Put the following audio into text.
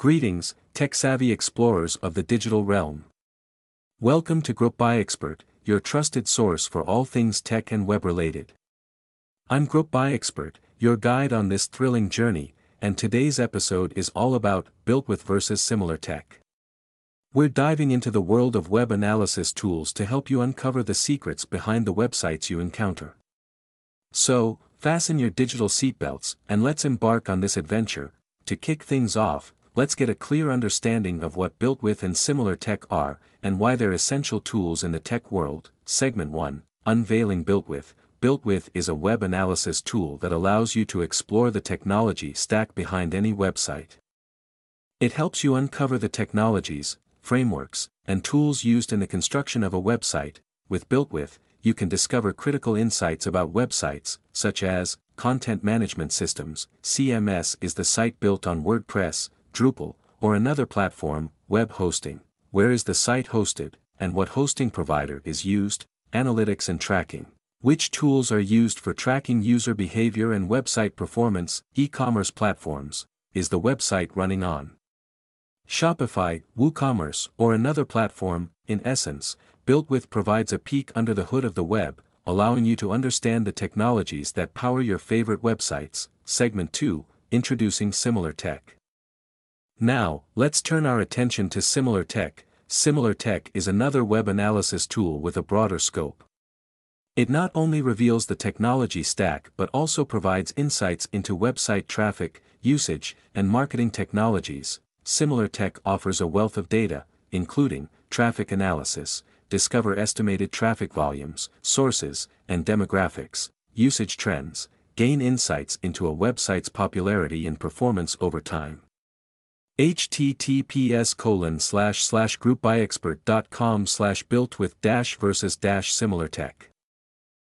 Greetings, tech-savvy explorers of the digital realm. Welcome to Groupbuyexpert, your trusted source for all things tech and web-related. I'm Groupbuyexpert, your guide on this thrilling journey, and today's episode is all about BuiltWith versus SimilarTech. We're diving into the world of web analysis tools to help you uncover the secrets behind the websites you encounter. So, fasten your digital seatbelts and let's embark on this adventure. To kick things off, let's get a clear understanding of what BuiltWith and SimilarTech are, and why they're essential tools in the tech world. Segment 1 Unveiling BuiltWith Built with is a web analysis tool that allows you to explore the technology stack behind any website. It helps you uncover the technologies, frameworks, and tools used in the construction of a website. With BuiltWith, you can discover critical insights about websites, such as content management systems. CMS is the site built on WordPress, Drupal, or another platform, web hosting, where is the site hosted, and what hosting provider is used, analytics and tracking. Which tools are used for tracking user behavior and website performance, e-commerce platforms, is the website running on? Shopify, WooCommerce, or another platform, in essence, BuiltWith provides a peek under the hood of the web, allowing you to understand the technologies that power your favorite websites. Segment 2, Introducing SimilarTech. Now, let's turn our attention to SimilarTech. SimilarTech is another web analysis tool with a broader scope. It not only reveals the technology stack but also provides insights into website traffic, usage, and marketing technologies. SimilarTech offers a wealth of data, including traffic analysis, discover estimated traffic volumes, sources, and demographics, usage trends, gain insights into a website's popularity and performance over time https colon slash slash groupbuyexpert.com slash built with dash versus dash SimilarTech.